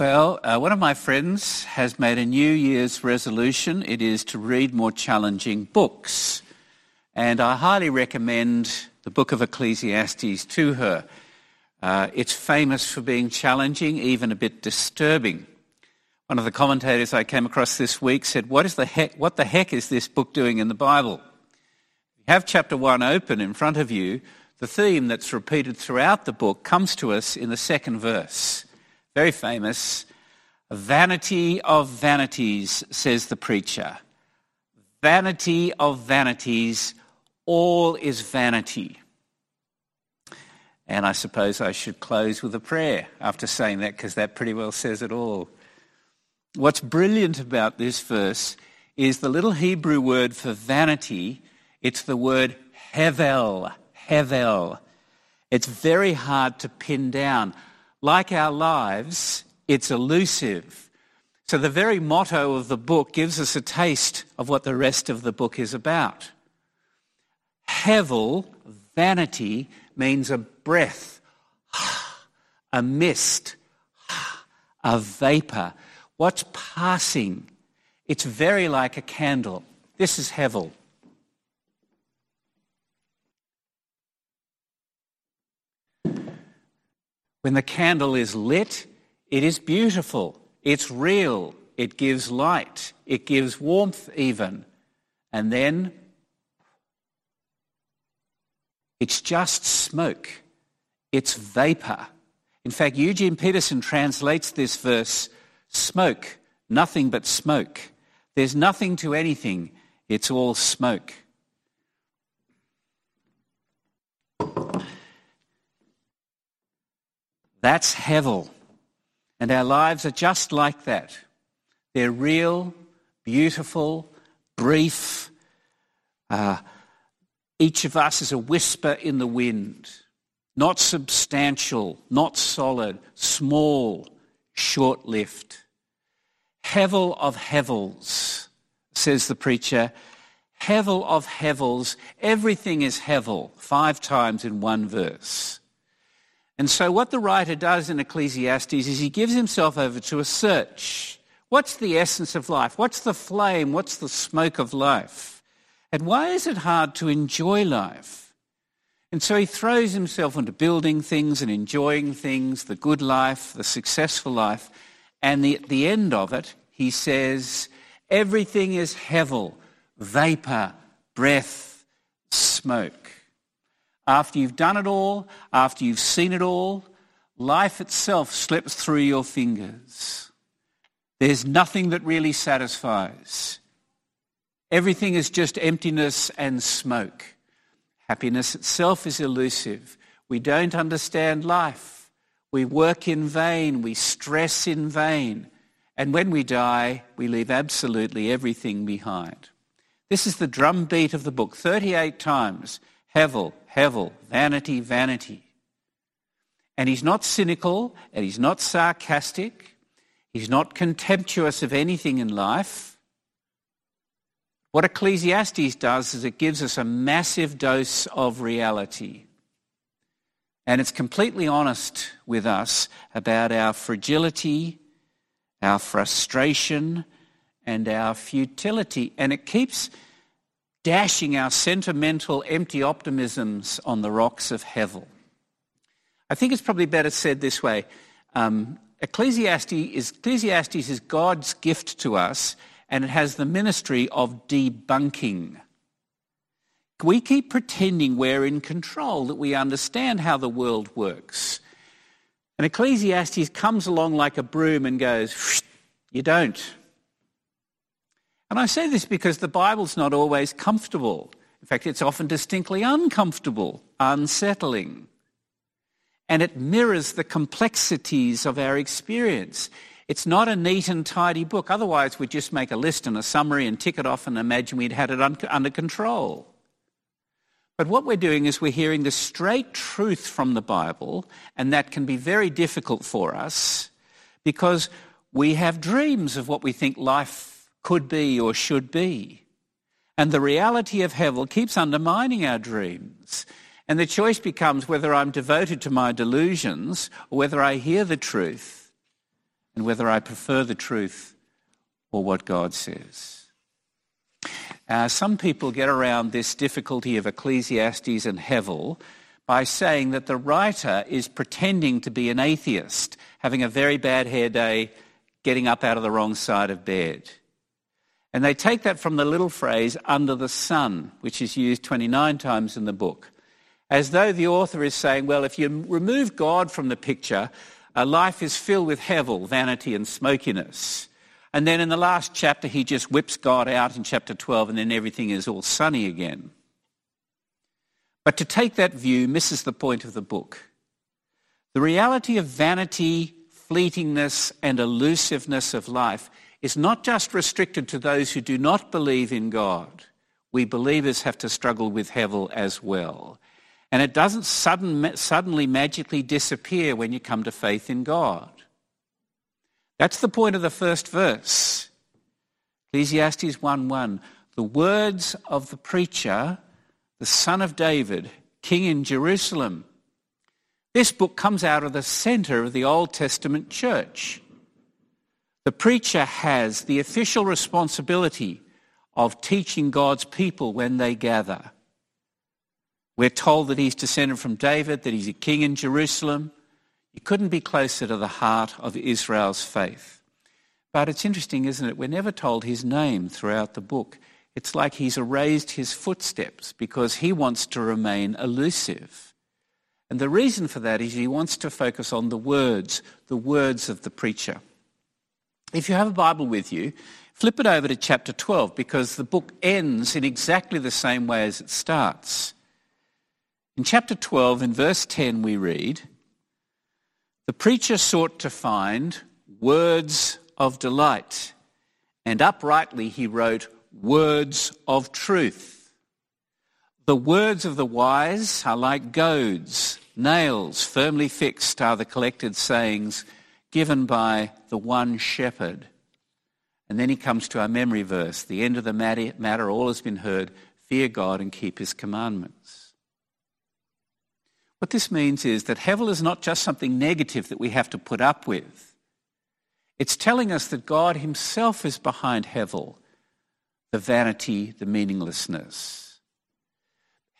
Well, uh, one of my friends has made a New Year's resolution. It is to read more challenging books. And I highly recommend the book of Ecclesiastes to her. Uh, it's famous for being challenging, even a bit disturbing. One of the commentators I came across this week said, what, is the heck, what the heck is this book doing in the Bible? You have chapter 1 open in front of you. The theme that's repeated throughout the book comes to us in the second verse very famous. Vanity of vanities, says the preacher. Vanity of vanities, all is vanity. And I suppose I should close with a prayer after saying that because that pretty well says it all. What's brilliant about this verse is the little Hebrew word for vanity. It's the word hevel, hevel. It's very hard to pin down like our lives, it's elusive. So the very motto of the book gives us a taste of what the rest of the book is about. Hevel, vanity, means a breath, a mist, a vapor. What's passing? It's very like a candle. This is Hevel. When the candle is lit, it is beautiful. It's real. It gives light. It gives warmth, even. And then it's just smoke. It's vapor. In fact, Eugene Peterson translates this verse smoke, nothing but smoke. There's nothing to anything, it's all smoke. That's Hevel. And our lives are just like that. They're real, beautiful, brief. Uh, each of us is a whisper in the wind, not substantial, not solid, small, short lived. Hevel of Hevels, says the preacher. Hevel of Hevels, everything is Hevel, five times in one verse. And so, what the writer does in Ecclesiastes is he gives himself over to a search. What's the essence of life? What's the flame? What's the smoke of life? And why is it hard to enjoy life? And so he throws himself into building things and enjoying things, the good life, the successful life. And the, at the end of it, he says, everything is hevel, vapor, breath, smoke. After you've done it all, after you've seen it all, life itself slips through your fingers. There's nothing that really satisfies. Everything is just emptiness and smoke. Happiness itself is elusive. We don't understand life. We work in vain. We stress in vain. And when we die, we leave absolutely everything behind. This is the drumbeat of the book, 38 times. Hevel, Hevel, vanity, vanity. And he's not cynical and he's not sarcastic. He's not contemptuous of anything in life. What Ecclesiastes does is it gives us a massive dose of reality. And it's completely honest with us about our fragility, our frustration, and our futility. And it keeps dashing our sentimental, empty optimisms on the rocks of Hevel. I think it's probably better said this way. Um, Ecclesiastes, is, Ecclesiastes is God's gift to us, and it has the ministry of debunking. We keep pretending we're in control, that we understand how the world works. And Ecclesiastes comes along like a broom and goes, You don't. And I say this because the Bible's not always comfortable. In fact, it's often distinctly uncomfortable, unsettling. And it mirrors the complexities of our experience. It's not a neat and tidy book. Otherwise, we'd just make a list and a summary and tick it off and imagine we'd had it un- under control. But what we're doing is we're hearing the straight truth from the Bible, and that can be very difficult for us because we have dreams of what we think life could be or should be. And the reality of Hevel keeps undermining our dreams. And the choice becomes whether I'm devoted to my delusions or whether I hear the truth and whether I prefer the truth or what God says. Uh, some people get around this difficulty of Ecclesiastes and Hevel by saying that the writer is pretending to be an atheist, having a very bad hair day, getting up out of the wrong side of bed. And they take that from the little phrase, under the sun, which is used 29 times in the book, as though the author is saying, well, if you remove God from the picture, uh, life is filled with hevel, vanity and smokiness. And then in the last chapter, he just whips God out in chapter 12, and then everything is all sunny again. But to take that view misses the point of the book. The reality of vanity, fleetingness, and elusiveness of life is not just restricted to those who do not believe in God. We believers have to struggle with Hevel as well. And it doesn't sudden, suddenly magically disappear when you come to faith in God. That's the point of the first verse. Ecclesiastes 1:1. The words of the preacher, the son of David, king in Jerusalem. This book comes out of the center of the Old Testament church. The preacher has the official responsibility of teaching God's people when they gather. We're told that he's descended from David, that he's a king in Jerusalem. You couldn't be closer to the heart of Israel's faith. But it's interesting, isn't it? We're never told his name throughout the book. It's like he's erased his footsteps because he wants to remain elusive. And the reason for that is he wants to focus on the words, the words of the preacher. If you have a Bible with you, flip it over to chapter 12 because the book ends in exactly the same way as it starts. In chapter 12, in verse 10, we read, The preacher sought to find words of delight, and uprightly he wrote words of truth. The words of the wise are like goads, nails firmly fixed are the collected sayings given by the one shepherd. And then he comes to our memory verse, the end of the matter, all has been heard, fear God and keep his commandments. What this means is that Hevel is not just something negative that we have to put up with. It's telling us that God himself is behind Hevel, the vanity, the meaninglessness.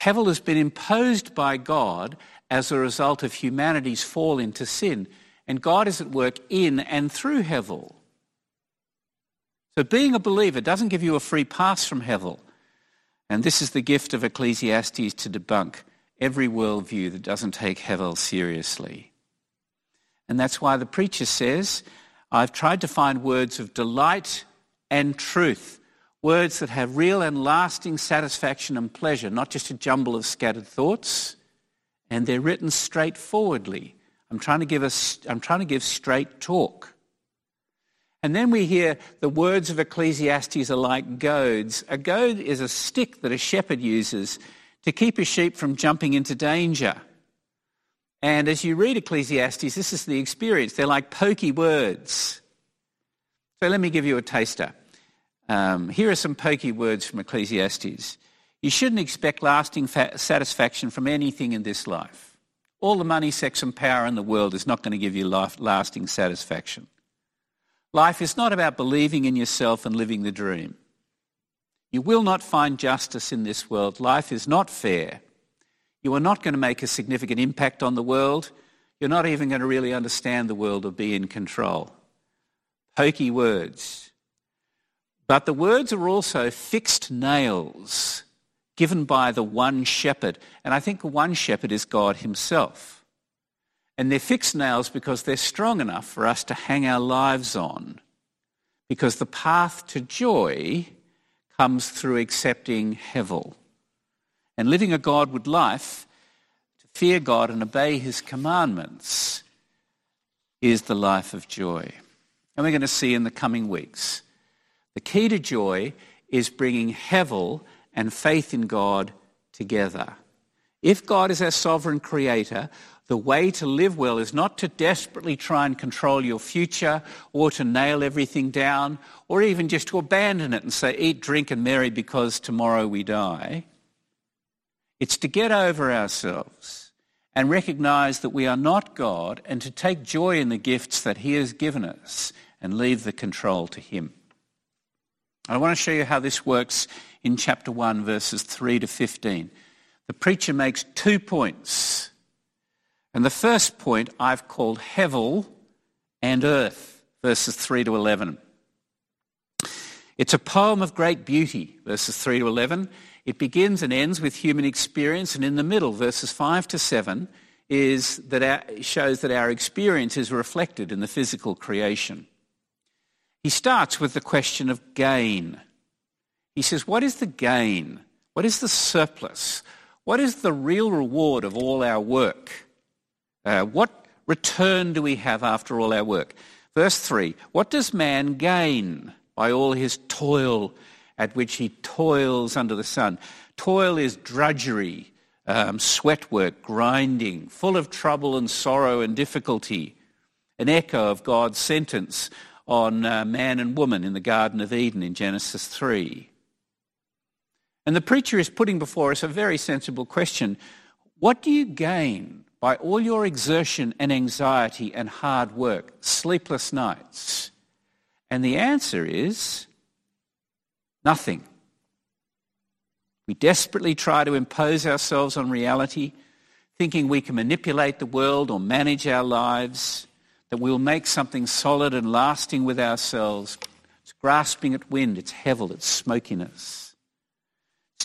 Hevel has been imposed by God as a result of humanity's fall into sin, and God is at work in and through Hevel. So being a believer doesn't give you a free pass from Hevel. And this is the gift of Ecclesiastes to debunk every worldview that doesn't take Hevel seriously. And that's why the preacher says, I've tried to find words of delight and truth, words that have real and lasting satisfaction and pleasure, not just a jumble of scattered thoughts, and they're written straightforwardly. I'm trying to give, us, I'm trying to give straight talk. And then we hear the words of Ecclesiastes are like goads. A goad is a stick that a shepherd uses to keep his sheep from jumping into danger. And as you read Ecclesiastes, this is the experience. They're like pokey words. So let me give you a taster. Um, here are some pokey words from Ecclesiastes. You shouldn't expect lasting fa- satisfaction from anything in this life. All the money, sex, and power in the world is not going to give you life, lasting satisfaction. Life is not about believing in yourself and living the dream. You will not find justice in this world. Life is not fair. You are not going to make a significant impact on the world. You're not even going to really understand the world or be in control. Pokey words. But the words are also fixed nails given by the one shepherd. And I think the one shepherd is God himself. And they're fixed nails because they're strong enough for us to hang our lives on. Because the path to joy comes through accepting Hevel. And living a Godward life, to fear God and obey his commandments, is the life of joy. And we're going to see in the coming weeks. The key to joy is bringing Hevel and faith in God together. If God is our sovereign creator, the way to live well is not to desperately try and control your future or to nail everything down or even just to abandon it and say, eat, drink, and marry because tomorrow we die. It's to get over ourselves and recognize that we are not God and to take joy in the gifts that He has given us and leave the control to Him. I want to show you how this works in chapter 1, verses 3 to 15. The preacher makes two points. And the first point I've called Hevel and Earth, verses 3 to 11. It's a poem of great beauty, verses 3 to 11. It begins and ends with human experience, and in the middle, verses 5 to 7, is that our, shows that our experience is reflected in the physical creation. He starts with the question of gain. He says, What is the gain? What is the surplus? What is the real reward of all our work? Uh, what return do we have after all our work? Verse 3 What does man gain by all his toil at which he toils under the sun? Toil is drudgery, um, sweat work, grinding, full of trouble and sorrow and difficulty. An echo of God's sentence on uh, man and woman in the Garden of Eden in Genesis 3. And the preacher is putting before us a very sensible question. What do you gain by all your exertion and anxiety and hard work, sleepless nights? And the answer is nothing. We desperately try to impose ourselves on reality, thinking we can manipulate the world or manage our lives that we'll make something solid and lasting with ourselves. It's grasping at wind, it's hevel, it's smokiness,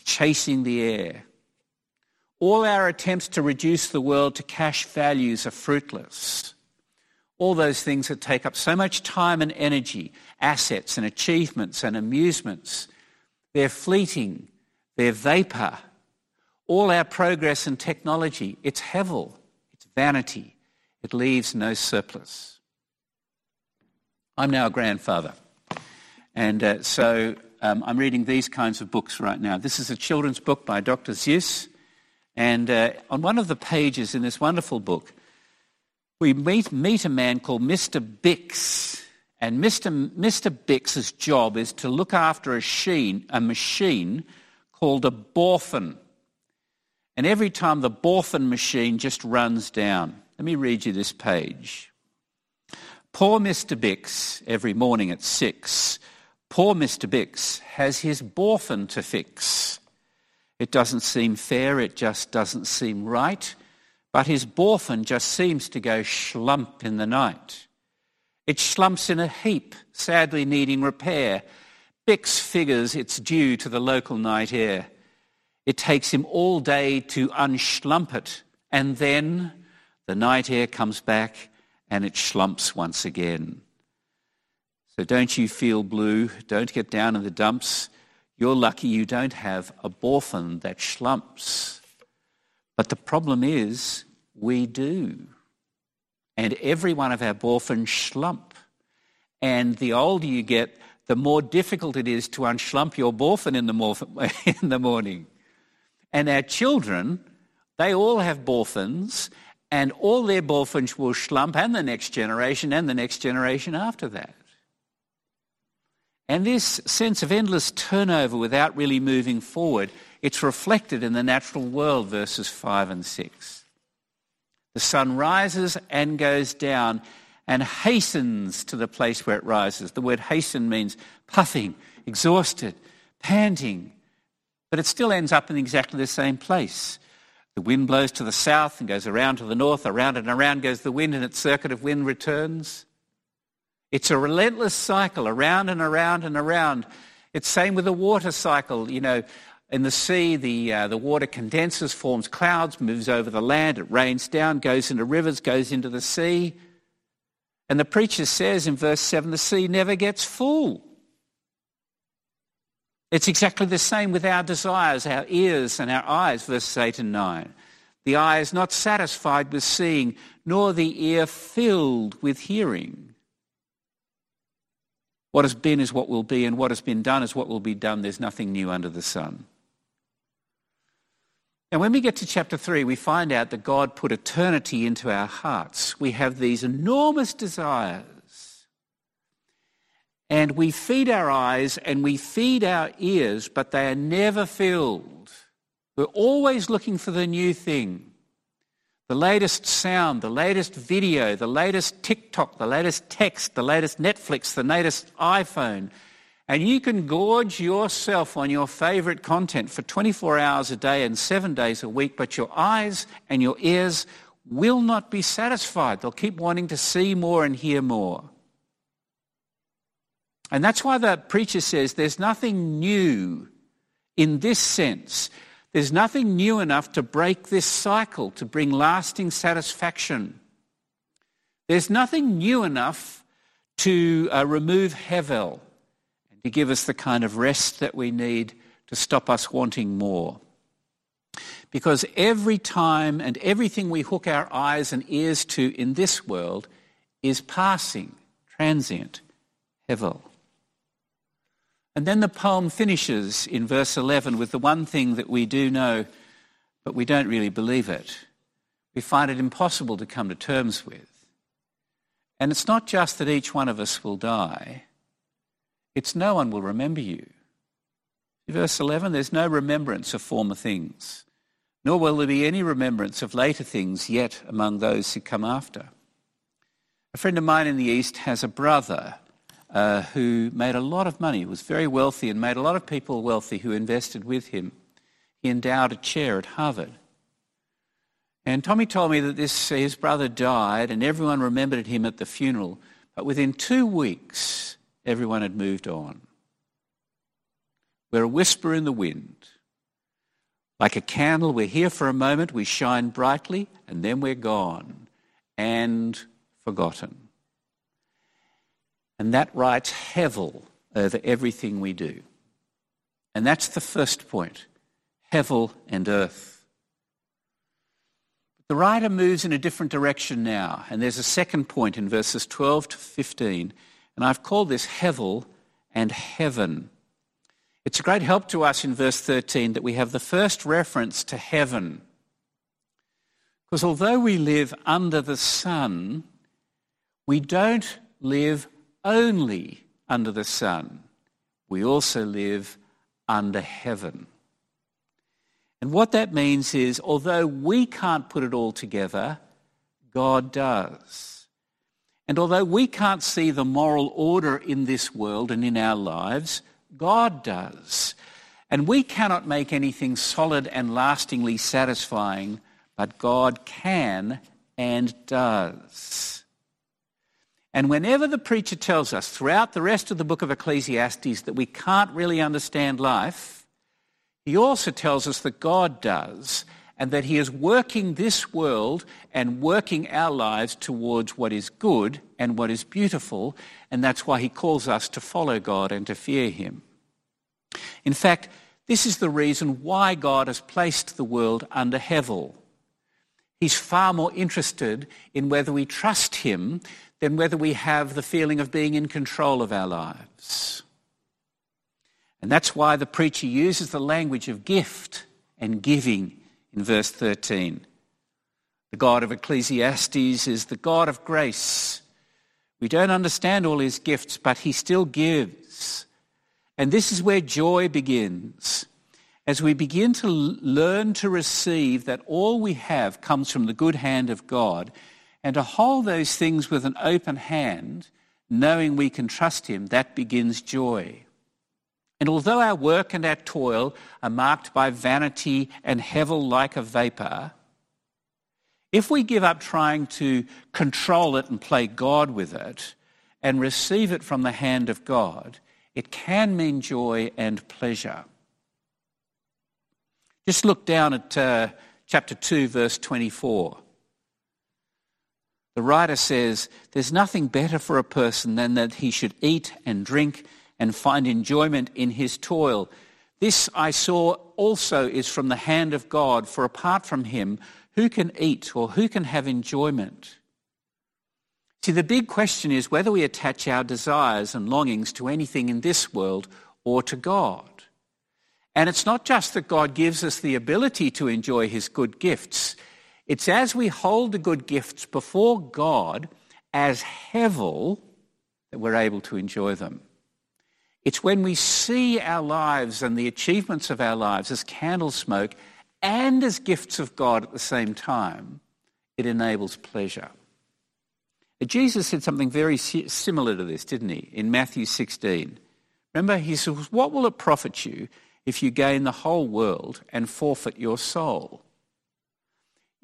chasing the air. All our attempts to reduce the world to cash values are fruitless. All those things that take up so much time and energy, assets and achievements and amusements, they're fleeting, they're vapor. All our progress and technology, it's hevel, it's vanity. It leaves no surplus. I'm now a grandfather. And uh, so um, I'm reading these kinds of books right now. This is a children's book by Dr. Seuss. And uh, on one of the pages in this wonderful book, we meet, meet a man called Mr. Bix. And Mr. Mr. Bix's job is to look after a, sheen, a machine called a Borfin. And every time the Borfin machine just runs down. Let me read you this page. Poor Mr. Bix, every morning at six, poor Mr. Bix has his Borfin to fix. It doesn't seem fair, it just doesn't seem right, but his Borfin just seems to go schlump in the night. It slumps in a heap, sadly needing repair. Bix figures it's due to the local night air. It takes him all day to unschlump it, and then the night air comes back and it schlumps once again. So don't you feel blue. Don't get down in the dumps. You're lucky you don't have a Borfin that schlumps. But the problem is, we do. And every one of our Borfins schlump. And the older you get, the more difficult it is to unschlump your Borfin in the, in the morning. And our children, they all have Borfins, and all their Borfins will schlump, and the next generation, and the next generation after that. And this sense of endless turnover without really moving forward, it's reflected in the natural world, verses 5 and 6. The sun rises and goes down and hastens to the place where it rises. The word hasten means puffing, exhausted, panting, but it still ends up in exactly the same place. The wind blows to the south and goes around to the north, around and around goes the wind, and its circuit of wind returns. It's a relentless cycle, around and around and around. It's the same with the water cycle. You know, in the sea, the, uh, the water condenses, forms clouds, moves over the land, it rains down, goes into rivers, goes into the sea. And the preacher says in verse 7 the sea never gets full. It's exactly the same with our desires, our ears and our eyes, verses 8 and 9. The eye is not satisfied with seeing, nor the ear filled with hearing. What has been is what will be, and what has been done is what will be done. There's nothing new under the sun. And when we get to chapter 3, we find out that God put eternity into our hearts. We have these enormous desires and we feed our eyes and we feed our ears, but they are never filled. We're always looking for the new thing. The latest sound, the latest video, the latest TikTok, the latest text, the latest Netflix, the latest iPhone. And you can gorge yourself on your favorite content for 24 hours a day and seven days a week, but your eyes and your ears will not be satisfied. They'll keep wanting to see more and hear more. And that's why the preacher says there's nothing new in this sense. There's nothing new enough to break this cycle, to bring lasting satisfaction. There's nothing new enough to uh, remove Hevel and to give us the kind of rest that we need to stop us wanting more. Because every time and everything we hook our eyes and ears to in this world is passing, transient, Hevel. And then the poem finishes in verse 11 with the one thing that we do know, but we don't really believe it. We find it impossible to come to terms with. And it's not just that each one of us will die, it's no one will remember you. Verse 11 there's no remembrance of former things, nor will there be any remembrance of later things yet among those who come after. A friend of mine in the East has a brother uh, who made a lot of money, was very wealthy, and made a lot of people wealthy who invested with him. He endowed a chair at Harvard. And Tommy told me that this, his brother died, and everyone remembered him at the funeral. But within two weeks, everyone had moved on. We're a whisper in the wind. Like a candle, we're here for a moment, we shine brightly, and then we're gone and forgotten. And that writes Hevel over everything we do. And that's the first point Hevel and earth. The writer moves in a different direction now, and there's a second point in verses 12 to 15, and I've called this Hevel and heaven. It's a great help to us in verse 13 that we have the first reference to heaven. Because although we live under the sun, we don't live only under the sun, we also live under heaven. And what that means is, although we can't put it all together, God does. And although we can't see the moral order in this world and in our lives, God does. And we cannot make anything solid and lastingly satisfying, but God can and does. And whenever the preacher tells us throughout the rest of the book of Ecclesiastes that we can't really understand life, he also tells us that God does and that he is working this world and working our lives towards what is good and what is beautiful, and that's why he calls us to follow God and to fear him. In fact, this is the reason why God has placed the world under Hevel. He's far more interested in whether we trust him than whether we have the feeling of being in control of our lives. And that's why the preacher uses the language of gift and giving in verse 13. The God of Ecclesiastes is the God of grace. We don't understand all his gifts, but he still gives. And this is where joy begins. As we begin to learn to receive that all we have comes from the good hand of God, and to hold those things with an open hand, knowing we can trust Him, that begins joy. And although our work and our toil are marked by vanity and hevel like a vapor, if we give up trying to control it and play God with it and receive it from the hand of God, it can mean joy and pleasure. Just look down at uh, chapter 2, verse 24. The writer says, There's nothing better for a person than that he should eat and drink and find enjoyment in his toil. This I saw also is from the hand of God, for apart from him, who can eat or who can have enjoyment? See, the big question is whether we attach our desires and longings to anything in this world or to God. And it's not just that God gives us the ability to enjoy his good gifts. It's as we hold the good gifts before God as hevel that we're able to enjoy them. It's when we see our lives and the achievements of our lives as candle smoke and as gifts of God at the same time, it enables pleasure. Jesus said something very similar to this, didn't he, in Matthew 16? Remember, he says, What will it profit you if you gain the whole world and forfeit your soul?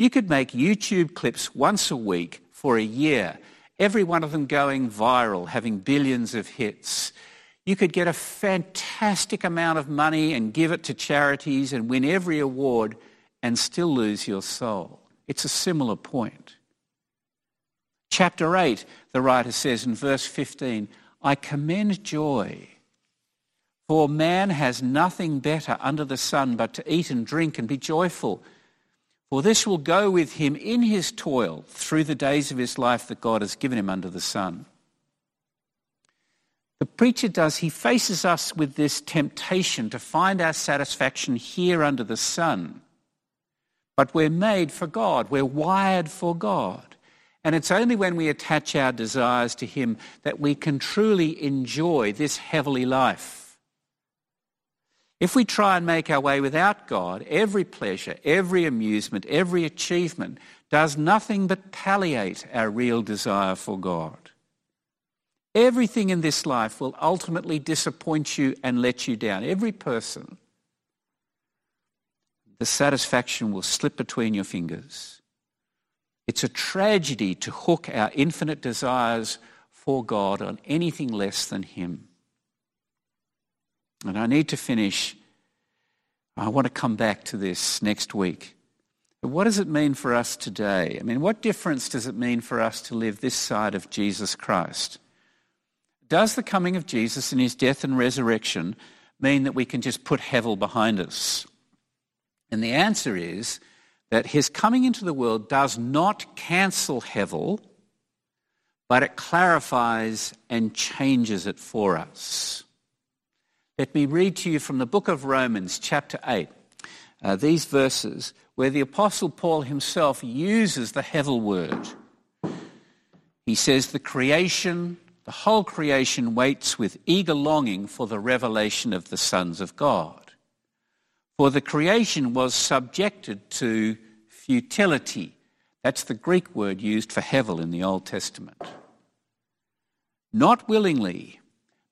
You could make YouTube clips once a week for a year, every one of them going viral, having billions of hits. You could get a fantastic amount of money and give it to charities and win every award and still lose your soul. It's a similar point. Chapter 8, the writer says in verse 15, I commend joy. For man has nothing better under the sun but to eat and drink and be joyful. For this will go with him in his toil through the days of his life that God has given him under the sun. The preacher does, he faces us with this temptation to find our satisfaction here under the sun. But we're made for God, we're wired for God. And it's only when we attach our desires to Him that we can truly enjoy this heavenly life. If we try and make our way without God, every pleasure, every amusement, every achievement does nothing but palliate our real desire for God. Everything in this life will ultimately disappoint you and let you down. Every person. The satisfaction will slip between your fingers. It's a tragedy to hook our infinite desires for God on anything less than Him. And I need to finish. I want to come back to this next week. But what does it mean for us today? I mean, what difference does it mean for us to live this side of Jesus Christ? Does the coming of Jesus and his death and resurrection mean that we can just put Hevel behind us? And the answer is that his coming into the world does not cancel Hevel, but it clarifies and changes it for us. Let me read to you from the book of Romans, chapter 8, uh, these verses where the Apostle Paul himself uses the Hevel word. He says, The creation, the whole creation waits with eager longing for the revelation of the sons of God. For the creation was subjected to futility. That's the Greek word used for hevel in the Old Testament. Not willingly,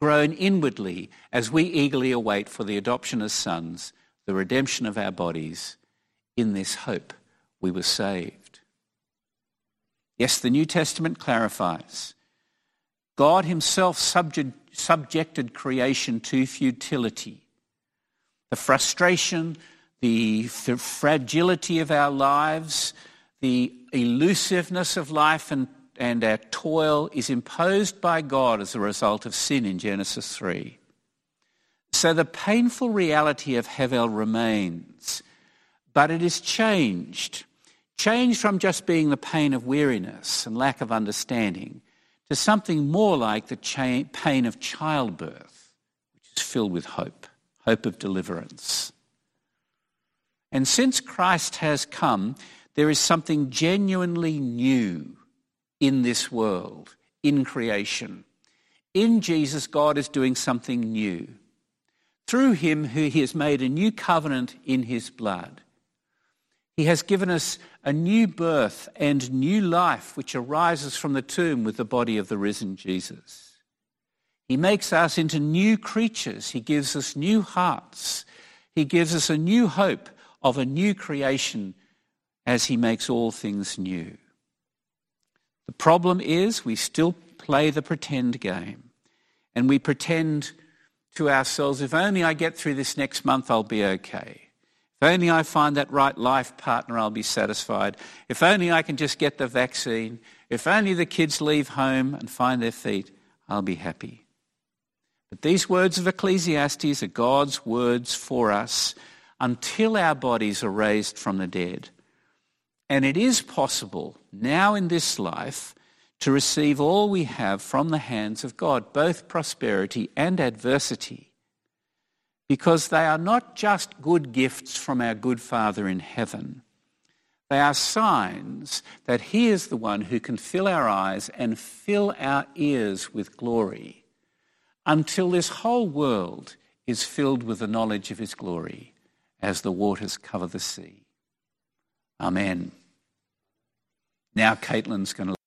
groan inwardly as we eagerly await for the adoption as sons, the redemption of our bodies. In this hope, we were saved. Yes, the New Testament clarifies God Himself subject, subjected creation to futility. The frustration, the fragility of our lives, the elusiveness of life and, and our toil is imposed by God as a result of sin in Genesis 3. So the painful reality of Hevel remains, but it is changed. Changed from just being the pain of weariness and lack of understanding to something more like the cha- pain of childbirth, which is filled with hope, hope of deliverance. And since Christ has come, there is something genuinely new in this world, in creation. In Jesus, God is doing something new. Through him, he has made a new covenant in his blood. He has given us a new birth and new life which arises from the tomb with the body of the risen Jesus. He makes us into new creatures. He gives us new hearts. He gives us a new hope of a new creation as he makes all things new. The problem is we still play the pretend game and we pretend to ourselves, if only I get through this next month, I'll be okay. If only I find that right life partner, I'll be satisfied. If only I can just get the vaccine. If only the kids leave home and find their feet, I'll be happy. But these words of Ecclesiastes are God's words for us until our bodies are raised from the dead. And it is possible now in this life to receive all we have from the hands of God, both prosperity and adversity, because they are not just good gifts from our good Father in heaven. They are signs that He is the one who can fill our eyes and fill our ears with glory until this whole world is filled with the knowledge of His glory as the waters cover the sea. Amen. Now, Caitlin's going to